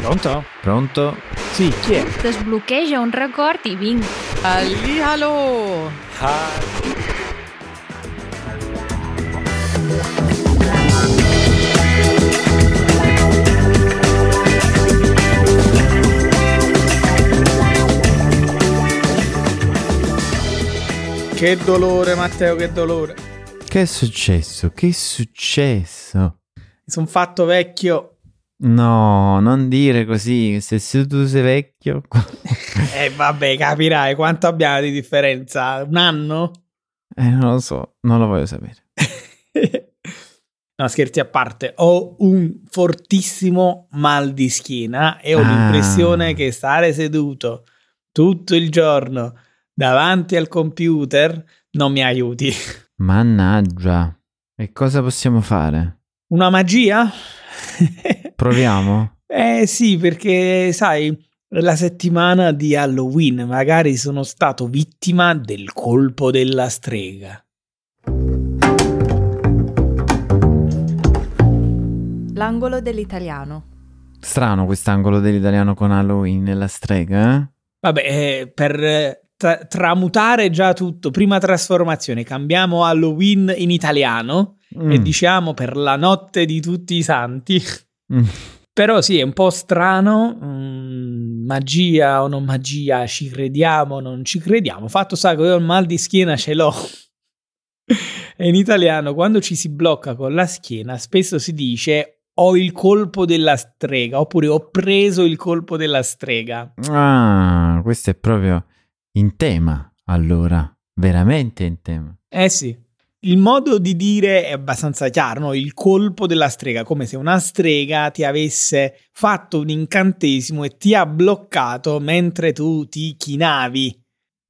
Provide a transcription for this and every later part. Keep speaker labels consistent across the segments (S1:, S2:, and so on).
S1: Pronto?
S2: Pronto?
S1: Sì, chi è?
S3: Desbloqueja un record i vinc.
S4: Hallihallo!
S1: Che dolore, Matteo, che dolore.
S2: Che è successo? Che è successo?
S1: Mi sono fatto vecchio.
S2: No, non dire così, se tu sei vecchio...
S1: Eh, vabbè, capirai quanto abbiamo di differenza. Un anno?
S2: eh, non lo so, non lo voglio sapere.
S1: No, scherzi a parte, ho un fortissimo mal di schiena e ho
S2: Ah.
S1: l'impressione che stare seduto tutto il giorno davanti al computer non mi aiuti.
S2: Mannaggia. E cosa possiamo fare?
S1: Una magia?
S2: Proviamo?
S1: eh sì, perché sai, la settimana di Halloween magari sono stato vittima del colpo della strega.
S4: L'angolo dell'italiano.
S2: Strano quest'angolo dell'italiano con Halloween e la strega, eh?
S1: Vabbè, eh, per tra- tramutare già tutto, prima trasformazione, cambiamo Halloween in italiano e
S2: Mm,
S1: diciamo per la notte di tutti i santi.
S2: mm.
S1: Però sì, è un po' strano, mm, magia o non magia, ci crediamo o non ci crediamo. Fatto sta che io il mal di schiena ce l'ho. e in italiano quando ci si blocca con la schiena spesso si dice ho il colpo della strega oppure ho preso il colpo della strega.
S2: Ah, questo è proprio in tema, allora. Veramente in tema.
S1: Eh sì, il modo di dire è abbastanza chiaro, no? il colpo della strega, come se una strega ti avesse fatto un incantesimo e ti ha bloccato mentre tu ti chinavi.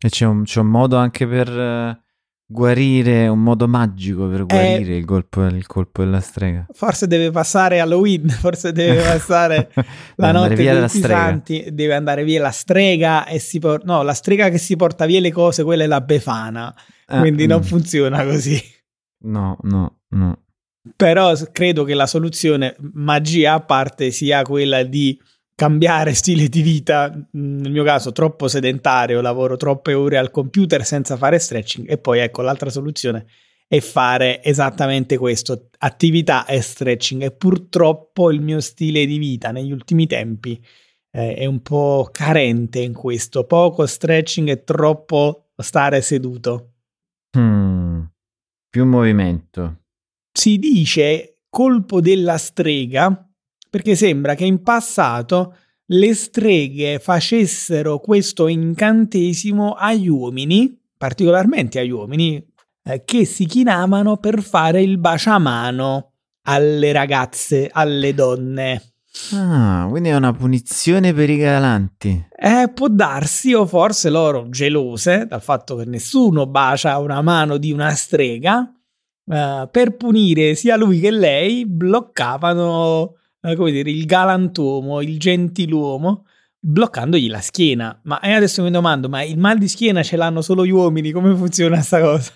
S2: E c'è un, c'è un modo anche per eh, guarire, un modo magico per guarire il, colpo, il colpo della strega.
S1: Forse deve passare Halloween, forse deve passare la notte
S2: via
S1: dei santi, deve andare via la strega e si por- no, la strega che si porta via le cose, quella è la befana, quindi non
S2: mm.
S1: funziona così.
S2: No, no, no.
S1: Però credo che la soluzione, magia a parte, sia quella di cambiare stile di vita, mm, nel mio caso troppo sedentario, lavoro troppe ore al computer senza fare stretching e poi ecco l'altra soluzione è fare esattamente questo, attività e stretching e purtroppo il mio stile di vita negli ultimi tempi eh, è un po' carente in questo, poco stretching e troppo stare seduto.
S2: Mm, Più movimento.
S1: si dice colpo della strega perché sembra che in passato le streghe facessero questo incantesimo agli uomini, particolarmente agli uomini, eh, che si chinavano per fare il baciamano alle ragazze, alle donne.
S2: Ah, quindi è una punizione per i galanti.
S1: Eh, può darsi, o forse loro, gelose dal fatto che nessuno bacia una mano di una strega, eh, per punire sia lui che lei, bloccavano, eh, come dire, il galantuomo, il gentiluomo, bloccandogli la schiena. Ma eh, adesso mi domando, ma il mal di schiena ce l'hanno solo gli uomini? Come funziona sta cosa?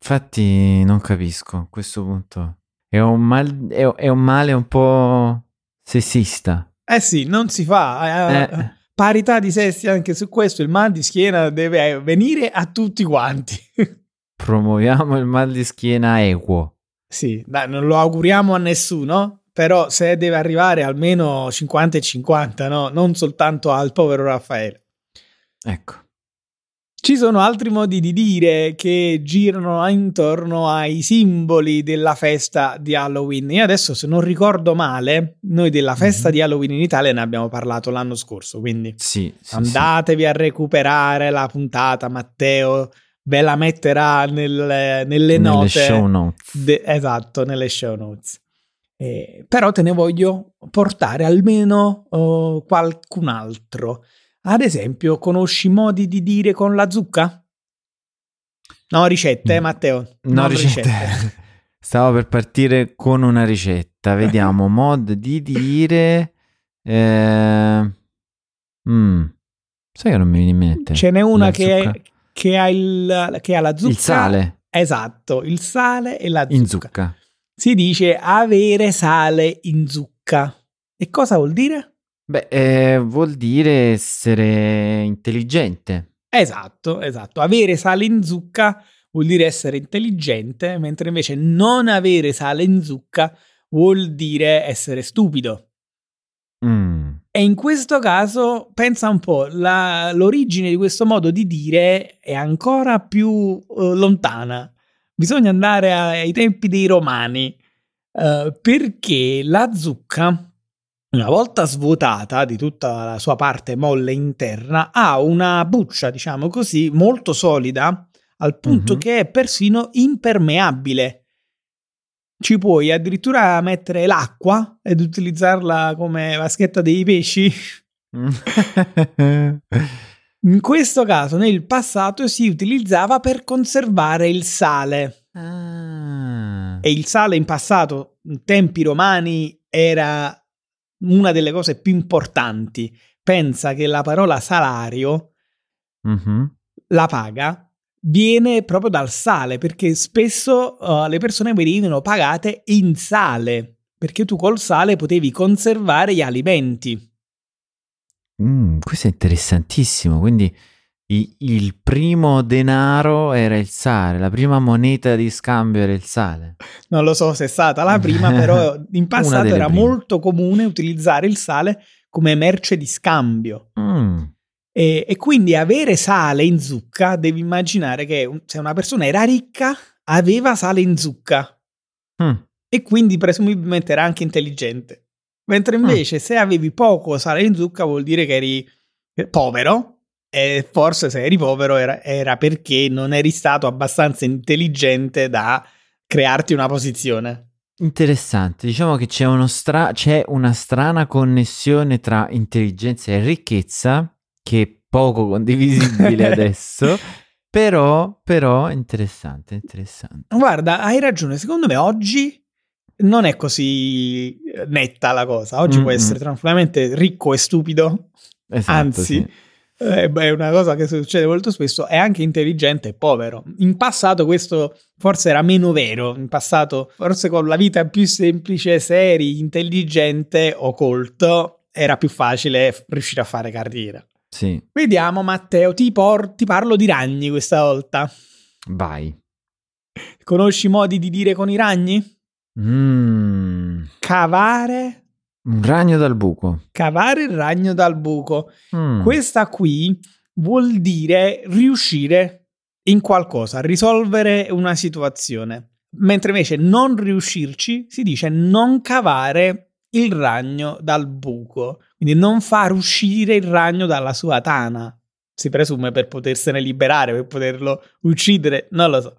S2: Infatti non capisco a questo punto. È un, mal- è, è un male un po' sessista.
S1: Eh sì, non si fa. eh,
S2: Eh.
S1: Parità di sessi anche su questo, il mal di schiena deve venire a tutti quanti.
S2: Promuoviamo il mal di schiena equo.
S1: Sì, dai, non lo auguriamo a nessuno, però se deve arrivare almeno 50 e 50, no? Non soltanto al povero Raffaele.
S2: Ecco.
S1: Ci sono altri modi di dire che girano intorno ai simboli della festa di Halloween. Io adesso, se non ricordo male, noi della festa
S2: Mhm.
S1: di Halloween in Italia ne abbiamo parlato l'anno scorso, quindi
S2: Sì, sì, sì.
S1: andatevi a recuperare la puntata, Matteo ve la metterà nel- nelle note.
S2: Nelle show notes.
S1: De- esatto, nelle show notes. Eh, però te ne voglio portare almeno oh, qualcun altro. Ad esempio, conosci modi di dire con la zucca? No, ricette, eh,
S2: Mm.
S1: Matteo.
S2: No,
S1: non
S2: ricette. Stavo per partire con una ricetta. Vediamo, mod di dire... Eh... mm, Sai che non mi viene in mente?
S1: Ce n'è una che,
S2: zucca.
S1: che ha il, che ha la zucca.
S2: Il sale
S1: Esatto, il sale e la zucca.
S2: in zucca.
S1: Si dice avere sale in zucca. E cosa vuol dire?
S2: Beh, eh, vuol dire essere intelligente.
S1: Esatto, esatto. Avere sale in zucca vuol dire essere intelligente, mentre invece non avere sale in zucca vuol dire essere stupido.
S2: Mm.
S1: E in questo caso, pensa un po', la- l'origine di questo modo di dire è ancora più eh, lontana. Bisogna andare ai tempi dei romani, eh, perché la zucca, una volta svuotata di tutta la sua parte molle interna, ha una buccia, diciamo così, molto solida, al punto
S2: Mhm.
S1: che è persino impermeabile. Ci puoi addirittura mettere l'acqua ed utilizzarla come vaschetta dei pesci. In questo caso, nel passato si utilizzava per conservare il sale.
S2: Ah.
S1: E il sale in passato, in tempi romani, era una delle cose più importanti. Pensa che la parola salario,
S2: Mhm.
S1: la paga, viene proprio dal sale, perché spesso uh, le persone venivano pagate in sale, perché tu col sale potevi conservare gli alimenti.
S2: Mm, questo è interessantissimo. Quindi i- il primo denaro era il sale, la prima moneta di scambio era il sale.
S1: Non lo so se è stata la prima, però in passato era
S2: prime.
S1: molto comune utilizzare il sale come merce di scambio.
S2: Mm.
S1: E, e quindi avere sale in zucca, devi immaginare che se una persona era ricca, aveva sale in zucca
S2: Mm.
S1: e quindi presumibilmente era anche intelligente. Mentre invece se avevi poco sale in zucca vuol dire che eri povero e forse se eri povero era, era perché non eri stato abbastanza intelligente da crearti una posizione.
S2: Interessante, diciamo che c'è, uno stra- c'è una strana connessione tra intelligenza e ricchezza che è poco condivisibile adesso, però, però interessante, interessante.
S1: Guarda, hai ragione, secondo me oggi non è così eh, netta la cosa. Oggi puoi
S2: Mm-mm.
S1: essere tranquillamente ricco e stupido,
S2: Esatto,
S1: anzi,
S2: sì.
S1: Eh, è una cosa che succede molto spesso, è anche intelligente e povero. In passato questo forse era meno vero, in passato forse con la vita più semplice, se eri intelligente o colto, era più facile riuscire a fare carriera.
S2: Sì,
S1: Vediamo Matteo, ti, por- ti parlo di ragni questa volta.
S2: vai.
S1: Conosci i modi di dire con i ragni?
S2: Mm,
S1: Cavare
S2: un ragno dal buco.
S1: Cavare il ragno dal buco.
S2: Mm,
S1: Questa qui vuol dire riuscire in qualcosa, risolvere una situazione. Mentre invece non riuscirci si dice non cavare il ragno dal buco, quindi non far uscire il ragno dalla sua tana. Si presume per potersene liberare, per poterlo uccidere, non lo so.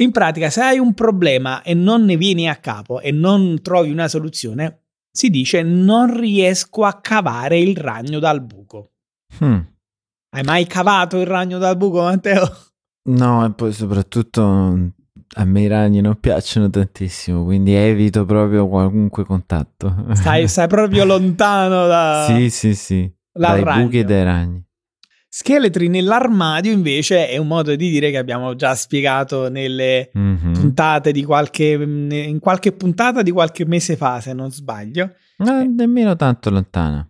S1: In pratica, se hai un problema e non ne vieni a capo e non trovi una soluzione, si dice non riesco a cavare il ragno dal buco.
S2: mm.
S1: Hai mai cavato il ragno dal buco, Matteo?
S2: No, e poi soprattutto mm, a me i ragni non piacciono tantissimo, quindi evito proprio qualunque contatto.
S1: Stai, stai proprio lontano da...
S2: Sì, sì, sì. Dai
S1: ragno.
S2: buchi e dai ragni.
S1: Scheletri nell'armadio invece è un modo di dire che abbiamo già spiegato nelle
S2: Mhm.
S1: puntate di qualche... in qualche puntata di qualche mese fa, se non sbaglio.
S2: No, nemmeno tanto lontana.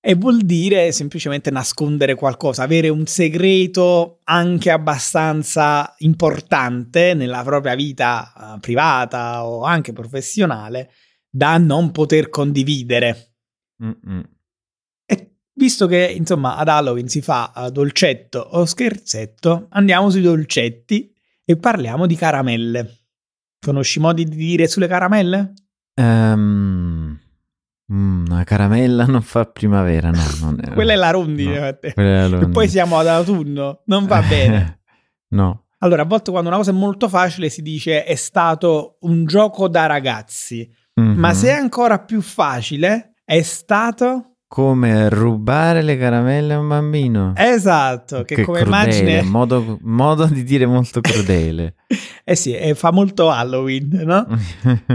S1: E vuol dire semplicemente nascondere qualcosa, avere un segreto anche abbastanza importante nella propria vita eh, privata o anche professionale da non poter condividere.
S2: Mm-mm.
S1: E visto che insomma ad Halloween si fa eh, dolcetto o scherzetto, andiamo sui dolcetti e parliamo di caramelle. Conosci modi di dire sulle caramelle?
S2: Ehm, mm, una caramella non fa primavera, no. Non è,
S1: Quella è la rondine,
S2: no, è la
S1: E
S2: rondine.
S1: poi siamo ad autunno, non va bene.
S2: no.
S1: Allora, a volte quando una cosa è molto facile si dice è stato un gioco da ragazzi, ma
S2: Mhm.
S1: se è ancora più facile è stato...
S2: Come rubare le caramelle a un bambino.
S1: Esatto, che, come
S2: crudele,
S1: immagine...
S2: Modo, modo di dire molto crudele.
S1: Eh sì, eh, fa molto Halloween, no?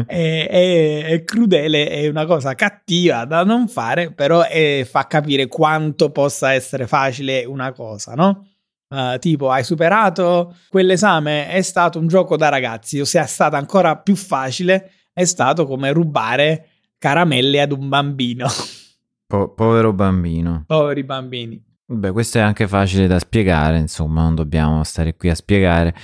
S1: È, è- è crudele, è una cosa cattiva da non fare, però eh, fa capire quanto possa essere facile una cosa, no? Uh, tipo, hai superato quell'esame, è stato un gioco da ragazzi, o se è stato ancora più facile, è stato come rubare caramelle ad un bambino.
S2: Po- povero bambino.
S1: Poveri bambini.
S2: Beh, questo è anche facile da spiegare, insomma, non dobbiamo stare qui a spiegare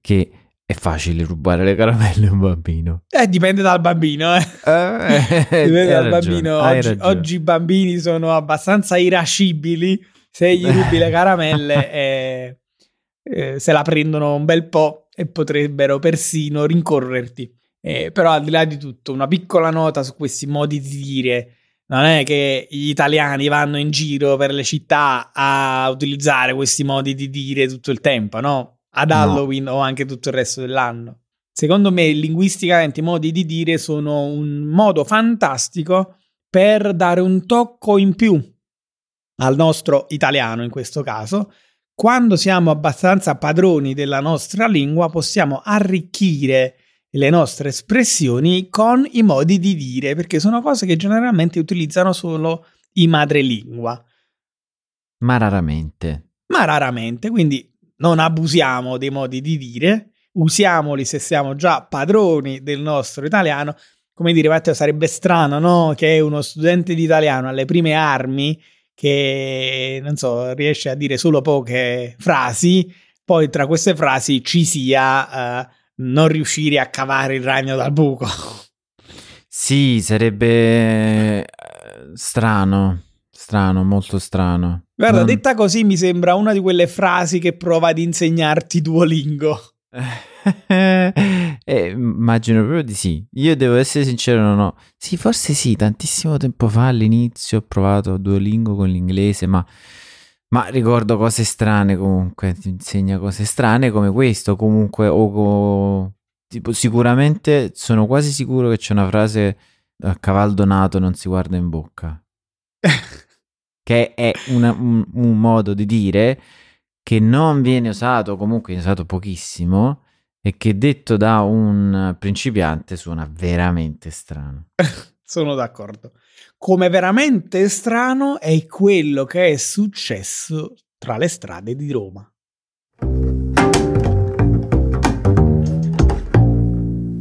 S2: che è facile rubare le caramelle a un bambino.
S1: Eh, dipende dal bambino, eh.
S2: Eh,
S1: Dipende
S2: hai
S1: dal
S2: ragione,
S1: bambino. Oggi, oggi i bambini sono abbastanza irascibili. Se gli rubi le caramelle, eh, eh, se la prendono un bel po' e potrebbero persino rincorrerti. Eh, però, al di là di tutto, una piccola nota su questi modi di dire. Non è che gli italiani vanno in giro per le città a utilizzare questi modi di dire tutto il tempo, no? Ad
S2: No.
S1: Halloween o anche tutto il resto dell'anno. Secondo me, linguisticamente, i modi di dire sono un modo fantastico per dare un tocco in più al nostro italiano in questo caso. Quando siamo abbastanza padroni della nostra lingua, possiamo arricchire le nostre espressioni con i modi di dire, perché sono cose che generalmente utilizzano solo i madrelingua,
S2: Ma raramente.
S1: ma raramente, quindi non abusiamo dei modi di dire, usiamoli se siamo già padroni del nostro italiano. Come dire, Matteo, sarebbe strano, no? Che uno studente di italiano alle prime armi, che non so, riesce a dire solo poche frasi, poi tra queste frasi ci sia eh, non riuscire a cavare il ragno dal buco.
S2: Sì, sarebbe eh, strano, strano, molto strano.
S1: Guarda,
S2: Non-
S1: detta così mi sembra una di quelle frasi che prova ad insegnarti Duolingo.
S2: Eh, immagino proprio di sì. Io devo essere sincero, non ho. Sì, forse sì, tantissimo tempo fa all'inizio ho provato Duolingo con l'inglese, ma, ma ricordo cose strane comunque. Ti insegna cose strane come questo, comunque, o co- tipo, sicuramente sono quasi sicuro che c'è una frase a cavallo donato non si guarda in bocca. che è una- un, un modo di dire che non viene usato, comunque viene usato pochissimo, e che detto da un principiante suona veramente strano.
S1: Sono d'accordo. Come veramente strano è quello che è successo tra le strade di Roma.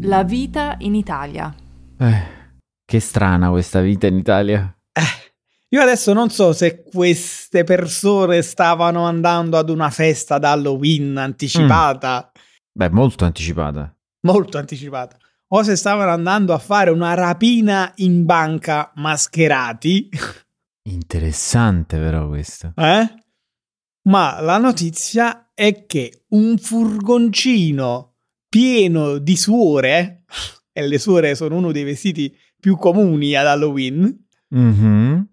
S4: La vita in Italia.
S2: Eh, che strana questa vita in Italia.
S1: Io adesso non so se queste persone stavano andando ad una festa d'Halloween anticipata,
S2: Beh, molto anticipata.
S1: molto anticipata, o se stavano andando a fare una rapina in banca mascherati,
S2: Interessante però questo.
S1: eh? Ma la notizia è che un furgoncino pieno di suore, e le suore sono uno dei vestiti più comuni ad Halloween,
S2: Mhm.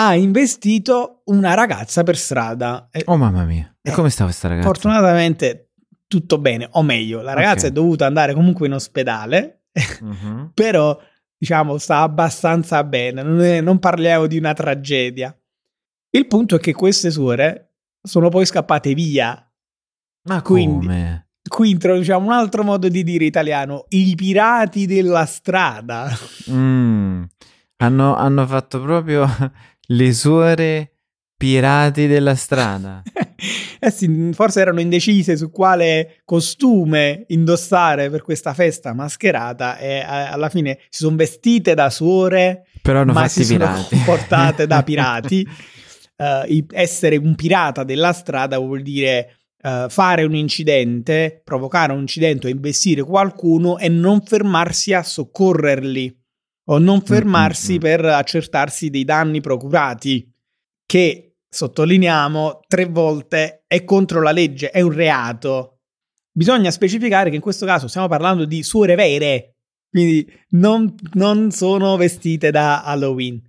S1: ha investito una ragazza per strada.
S2: Oh mamma mia. E
S1: Eh,
S2: come sta questa ragazza?
S1: Fortunatamente tutto bene, o meglio, la ragazza
S2: Ok.
S1: è dovuta andare comunque in ospedale,
S2: Mhm.
S1: però diciamo sta abbastanza bene, non, è- non parliamo di una tragedia. Il punto è che queste suore sono poi scappate via.
S2: Ma
S1: Quindi-
S2: come?
S1: Qui introduciamo un altro modo di dire italiano, i pirati della strada.
S2: Mm. Hanno, hanno fatto proprio le suore pirati della strada.
S1: eh sì, forse erano indecise su quale costume indossare per questa festa mascherata e eh, alla fine si sono vestite da suore
S2: Però hanno
S1: ma
S2: fatti
S1: si sono
S2: pirati.
S1: comportate da pirati. I- essere un pirata della strada vuol dire eh, fare un incidente, provocare un incidente o investire qualcuno e non fermarsi a soccorrerli o non fermarsi
S2: mm.
S1: per accertarsi dei danni procurati, che sottolineiamo tre volte è contro la legge, è un reato. Bisogna specificare che in questo caso stiamo parlando di suore vere, quindi non, non sono vestite da Halloween.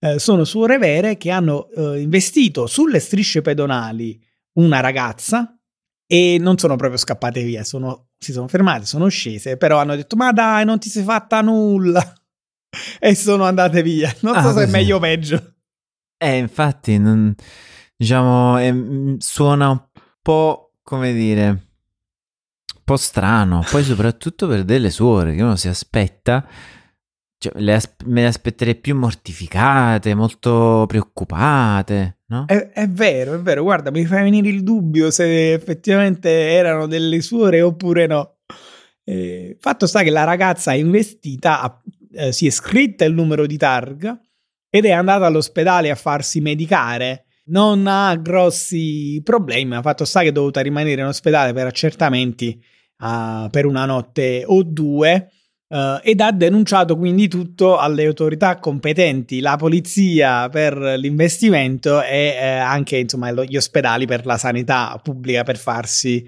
S1: Eh, sono suore vere che hanno eh, investito sulle strisce pedonali una ragazza e non sono proprio scappate via, sono- si sono fermate, sono scese, però hanno detto ma dai non ti sei fatta nulla e sono andate via. Non so
S2: Ah,
S1: se è meglio o peggio.
S2: Eh, infatti, non- diciamo, è- mm, suona un po', come dire, un po' strano. Poi soprattutto per delle suore che uno si aspetta, cioè, le as- me le aspetterei più mortificate, molto preoccupate, no?
S1: È, è vero, è vero, guarda, mi fa venire il dubbio se effettivamente erano delle suore oppure no. Eh, fatto sta che la ragazza investita, ha- eh, si è scritta il numero di targa ed è andata all'ospedale a farsi medicare. Non ha grossi problemi, ha fatto sta che è dovuta rimanere in ospedale per accertamenti uh, per una notte o due. Uh, ed ha denunciato quindi tutto alle autorità competenti, la polizia per l'investimento e eh, anche insomma, gli ospedali per la sanità pubblica per farsi,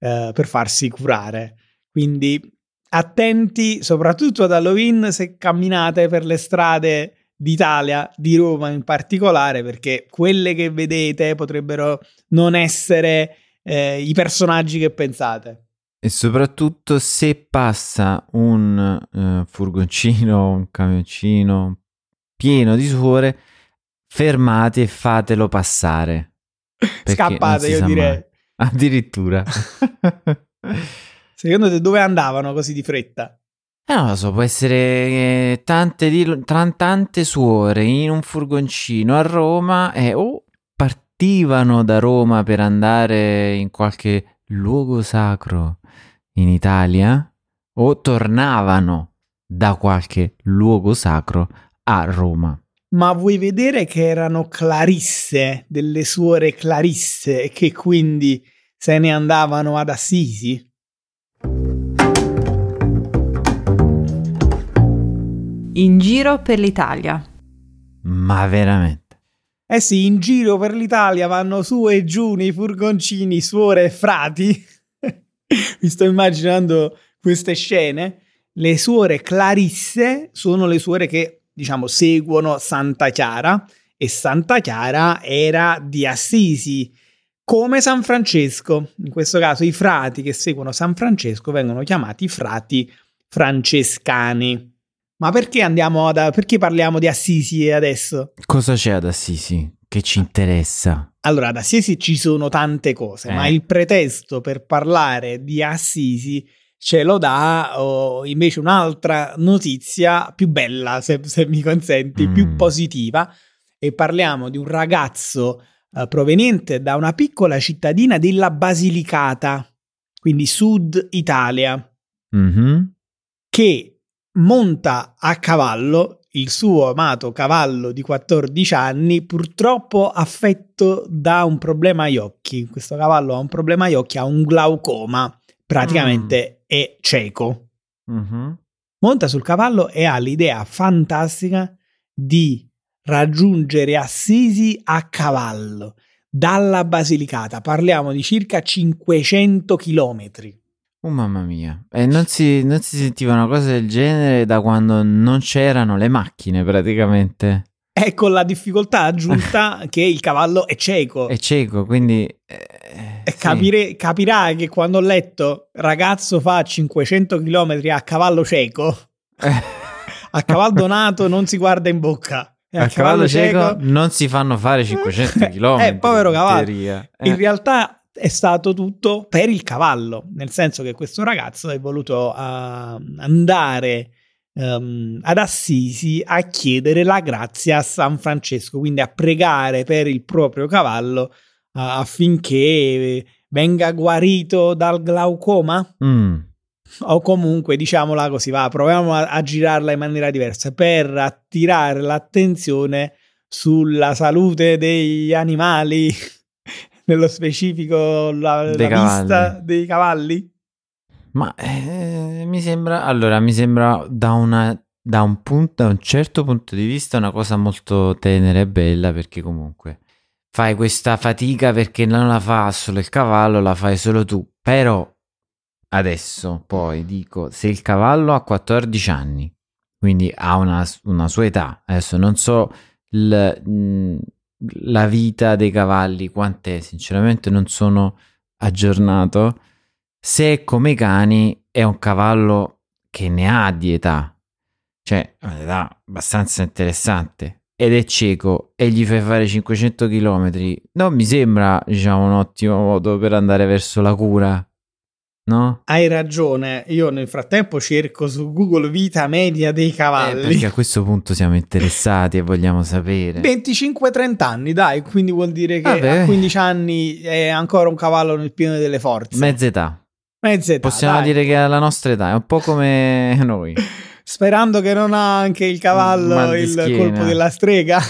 S1: uh, per farsi curare. Quindi attenti soprattutto ad Halloween se camminate per le strade d'Italia, di Roma in particolare, perché quelle che vedete potrebbero non essere eh, i personaggi che pensate.
S2: E soprattutto se passa un uh, furgoncino, un camioncino pieno di suore, fermate e fatelo passare.
S1: Scappate, io direi. Mai.
S2: Addirittura.
S1: Secondo te dove andavano così di fretta?
S2: Eh, non lo so, può essere eh, tante, di, tante suore in un furgoncino a Roma e o partivano da Roma per andare in qualche luogo sacro in Italia o tornavano da qualche luogo sacro a Roma.
S1: Ma vuoi vedere che erano clarisse, delle suore clarisse che quindi se ne andavano ad Assisi?
S4: In giro per l'Italia.
S2: Ma veramente?
S1: Eh sì, in giro per l'Italia vanno su e giù nei furgoncini suore e frati mi sto immaginando queste scene. Le suore Clarisse sono le suore che, diciamo, seguono Santa Chiara e Santa Chiara era di Assisi, come San Francesco. In questo caso i frati che seguono San Francesco vengono chiamati frati francescani. Ma perché andiamo ad, perché parliamo di Assisi adesso?
S2: Cosa c'è ad Assisi che ci interessa?
S1: Allora, ad Assisi ci sono tante cose, eh. ma il pretesto per parlare di Assisi ce lo dà oh, invece un'altra notizia più bella, se, se mi consenti, mm. più positiva. E parliamo di un ragazzo uh, proveniente da una piccola cittadina della Basilicata, quindi sud Italia,
S2: mm-hmm.
S1: che monta a cavallo il suo amato cavallo di 14 anni, purtroppo affetto da un problema agli occhi. Questo cavallo ha un problema agli occhi, ha un glaucoma, praticamente mm. è cieco.
S2: Mm-hmm.
S1: Monta sul cavallo e ha l'idea fantastica di raggiungere Assisi a cavallo dalla Basilicata. Parliamo di circa 500 chilometri.
S2: Oh mamma mia, e non si, non si sentiva una cosa del genere da quando non c'erano le macchine praticamente.
S1: E con la difficoltà aggiunta che il cavallo è cieco.
S2: È cieco, quindi... Eh,
S1: capire, sì. capirà che quando ho letto ragazzo fa 500 km a cavallo cieco, a cavallo nato non si guarda in bocca.
S2: E a, cavallo, cavallo cieco non si fanno fare 500 km.
S1: Eh, povero cavallo. In, eh. in realtà è stato tutto per il cavallo, nel senso che questo ragazzo è voluto uh, andare um, ad Assisi a chiedere la grazia a San Francesco, quindi a pregare per il proprio cavallo uh, affinché venga guarito dal glaucoma.
S2: Mm.
S1: O comunque, diciamola così, va, proviamo a, a girarla in maniera diversa per attirare l'attenzione sulla salute degli animali nello specifico la, la vista dei cavalli?
S2: Ma eh, mi sembra, allora, mi sembra da, una, da, un punto, da un certo punto di vista una cosa molto tenera e bella perché comunque fai questa fatica perché non la fa solo il cavallo, la fai solo tu. Però adesso poi dico, se il cavallo ha 14 anni, quindi ha una, una sua età, adesso non so il, mh, la vita dei cavalli quant'è, sinceramente non sono aggiornato. Se è come i cani, è un cavallo che ne ha di età, cioè un'età abbastanza interessante. Ed è cieco e gli fai fare 500 km, non mi sembra diciamo un ottimo modo per andare verso la cura No?
S1: Hai ragione, io nel frattempo cerco su Google vita media dei cavalli.
S2: Eh, perché a questo punto siamo interessati e vogliamo sapere.
S1: 25-30 anni, dai, quindi vuol dire che Vabbè. a 15 anni è ancora un cavallo nel pieno delle forze.
S2: Mezza età.
S1: Mezza età.
S2: Possiamo
S1: dai.
S2: dire che è la nostra età, è un po' come noi.
S1: Sperando che non ha anche il cavallo il colpo della strega.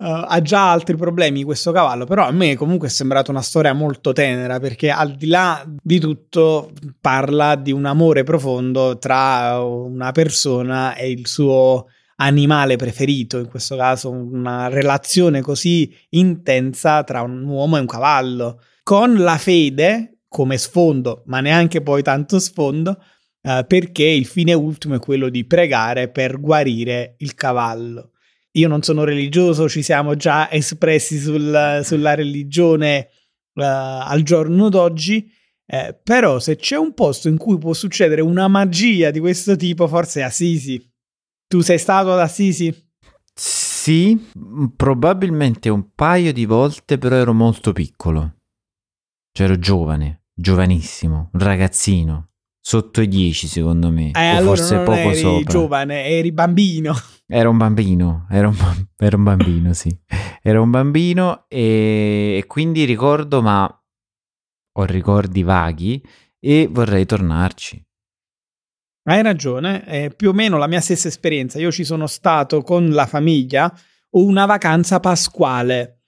S1: Uh, ha già altri problemi questo cavallo, però a me comunque è sembrata una storia molto tenera perché al di là di tutto parla di un amore profondo tra una persona e il suo animale preferito, in questo caso una relazione così intensa tra un uomo e un cavallo, con la fede come sfondo, ma neanche poi tanto sfondo, eh, perché il fine ultimo è quello di pregare per guarire il cavallo. Io non sono religioso, ci siamo già espressi sul- sulla religione eh, al giorno d'oggi, eh, però se c'è un posto in cui può succedere una magia di questo tipo, forse è Assisi. Tu sei stato ad Assisi?
S2: Sì, probabilmente un paio di volte, però ero molto piccolo. Cioè ero giovane, giovanissimo, un ragazzino, sotto i 10 secondo me,
S1: Eh, allora
S2: forse
S1: non
S2: poco
S1: eri
S2: sopra.
S1: giovane, eri bambino.
S2: Era un bambino, era un, era un bambino, sì. Era un bambino e, e quindi ricordo, ma ho ricordi vaghi e vorrei tornarci.
S1: Hai ragione, è più o meno la mia stessa esperienza. Io ci sono stato con la famiglia una vacanza pasquale.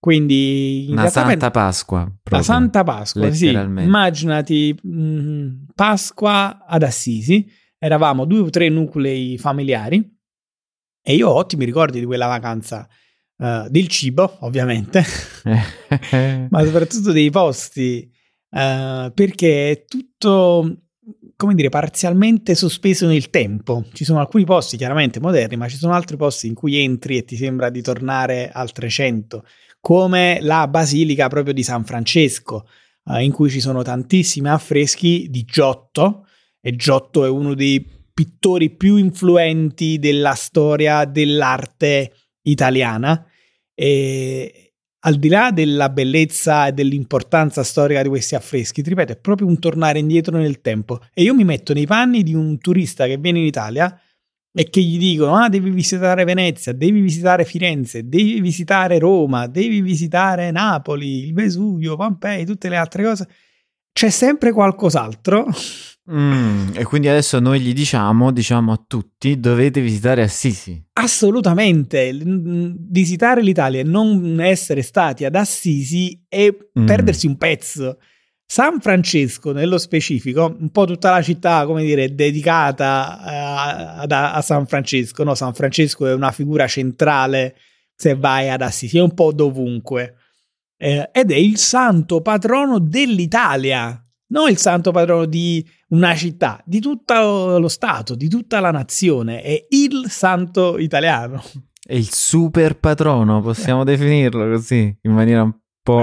S1: Quindi in
S2: Una Santa Pasqua.
S1: la
S2: proprio.
S1: Santa Pasqua, sì. Immaginati mh, Pasqua ad Assisi, eravamo due o tre nuclei familiari e io ho ottimi ricordi di quella vacanza. eh, del cibo, ovviamente, ma soprattutto dei posti, eh, perché è tutto, come dire, parzialmente sospeso nel tempo. Ci sono alcuni posti chiaramente moderni, ma ci sono altri posti in cui entri e ti sembra di tornare al 300, come la Basilica proprio di San Francesco, eh, in cui ci sono tantissimi affreschi di Giotto, e Giotto è uno dei pittori più influenti della storia dell'arte italiana. E al di là della bellezza e dell'importanza storica di questi affreschi, ti ripeto, è proprio un tornare indietro nel tempo. E io mi metto nei panni di un turista che viene in Italia e che gli dicono: Ah, devi visitare Venezia, devi visitare Firenze, devi visitare Roma, devi visitare Napoli, il Vesuvio, Pompei, tutte le altre cose. C'è sempre qualcos'altro.
S2: Mm, e quindi adesso noi gli diciamo, diciamo a tutti, dovete visitare Assisi.
S1: Assolutamente, visitare l'Italia e non essere stati ad Assisi è
S2: Mm.
S1: perdersi un pezzo. San Francesco, nello specifico, un po' tutta la città, come dire, dedicata eh, ad- a, San Francesco. No, San Francesco è una figura centrale se vai ad Assisi, è un po' dovunque. Eh, ed è il santo patrono dell'Italia, non il santo patrono di una città, di tutto lo Stato, di tutta la nazione. È il santo italiano.
S2: È il super patrono, possiamo definirlo così, in maniera un po'...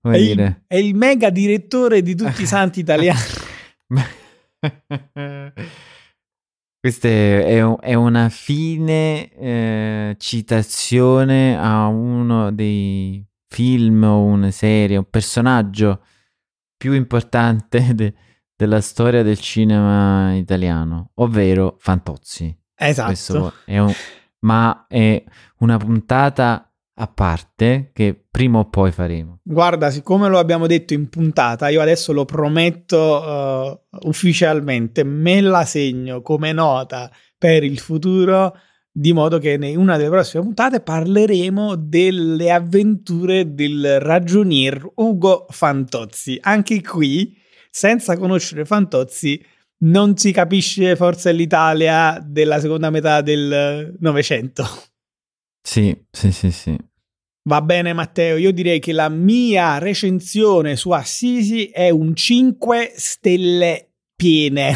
S2: come
S1: È il,
S2: dire...
S1: è il mega direttore di tutti i santi italiani.
S2: Questa è, è una fine eh, citazione a uno dei film o una serie, un personaggio più importante de- della storia del cinema italiano, ovvero Fantozzi.
S1: Esatto.
S2: È un- ma è una puntata a parte che prima o poi faremo.
S1: Guarda, siccome lo abbiamo detto in puntata, io adesso lo prometto eh, ufficialmente, me la segno come nota per il futuro, di modo che in una delle prossime puntate parleremo delle avventure del ragionier Ugo Fantozzi. Anche qui, senza conoscere Fantozzi, non si capisce forse l'Italia della seconda metà del Novecento.
S2: Sì, sì, sì, sì.
S1: Va bene Matteo, io direi che la mia recensione su Assisi è un 5 stelle piene.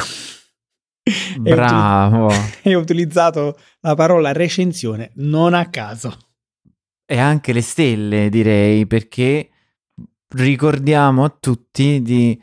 S2: Bravo.
S1: E ho utilizzato la parola recensione non a caso.
S2: E anche le stelle, direi, perché ricordiamo a tutti di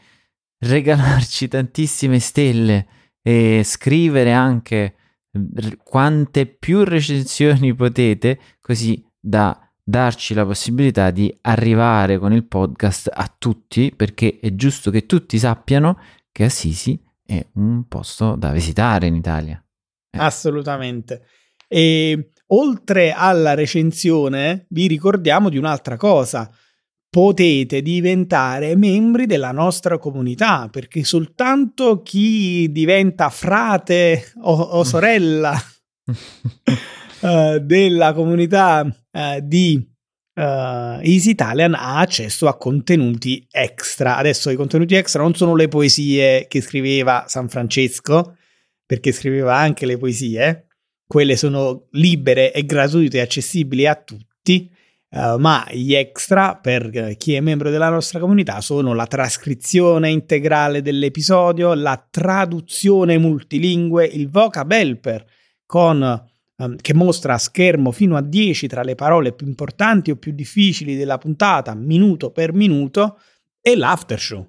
S2: regalarci tantissime stelle e scrivere anche r- quante più recensioni potete, così da darci la possibilità di arrivare con il podcast a tutti, perché è giusto che tutti sappiano che Assisi è un posto da visitare in Italia. Eh.
S1: Assolutamente. E oltre alla recensione, vi ricordiamo di un'altra cosa. potete diventare membri della nostra comunità, perché soltanto chi diventa frate o, o sorella uh, della comunità uh, di uh, Easy Italian ha accesso a contenuti extra. Adesso i contenuti extra non sono le poesie che scriveva San Francesco, perché scriveva anche le poesie, quelle sono libere e gratuite e accessibili a tutti Uh, ma gli extra per chi è membro della nostra comunità sono la trascrizione integrale dell'episodio, la traduzione multilingue, il vocab helper con, um, che mostra a schermo fino a 10 tra le parole più importanti o più difficili della puntata, minuto per minuto, e l'after show.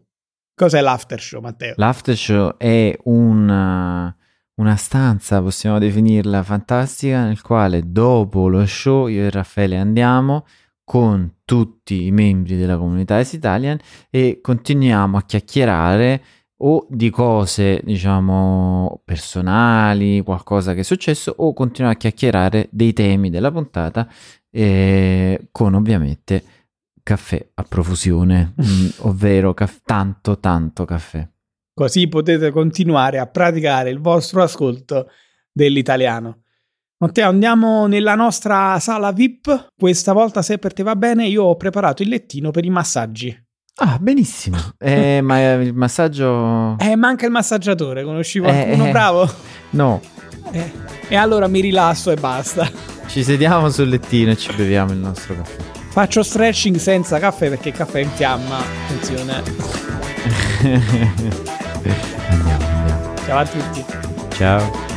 S1: Cos'è l'after show, Matteo?
S2: L'after show è una, una stanza, possiamo definirla fantastica, nel quale dopo lo show io e Raffaele andiamo con tutti i membri della comunità Is Italian e continuiamo a chiacchierare o di cose, diciamo, personali, qualcosa che è successo, o continuiamo a chiacchierare dei temi della puntata, eh, con ovviamente caffè a profusione, mm, ovvero caff- tanto, tanto caffè.
S1: Così potete continuare a praticare il vostro ascolto dell'italiano. Matteo, andiamo nella nostra sala VIP. Questa volta, se per te va bene, io ho preparato il lettino per i massaggi.
S2: Ah, benissimo. Eh, ma il massaggio...
S1: Eh, manca il massaggiatore. Conosci qualcuno eh, bravo?
S2: No.
S1: Eh, e allora mi rilasso e basta.
S2: Ci sediamo sul lettino e ci beviamo il nostro caffè.
S1: Faccio stretching senza caffè perché il caffè in fiamma. Attenzione.
S2: andiamo, andiamo.
S1: Ciao a tutti.
S2: Ciao.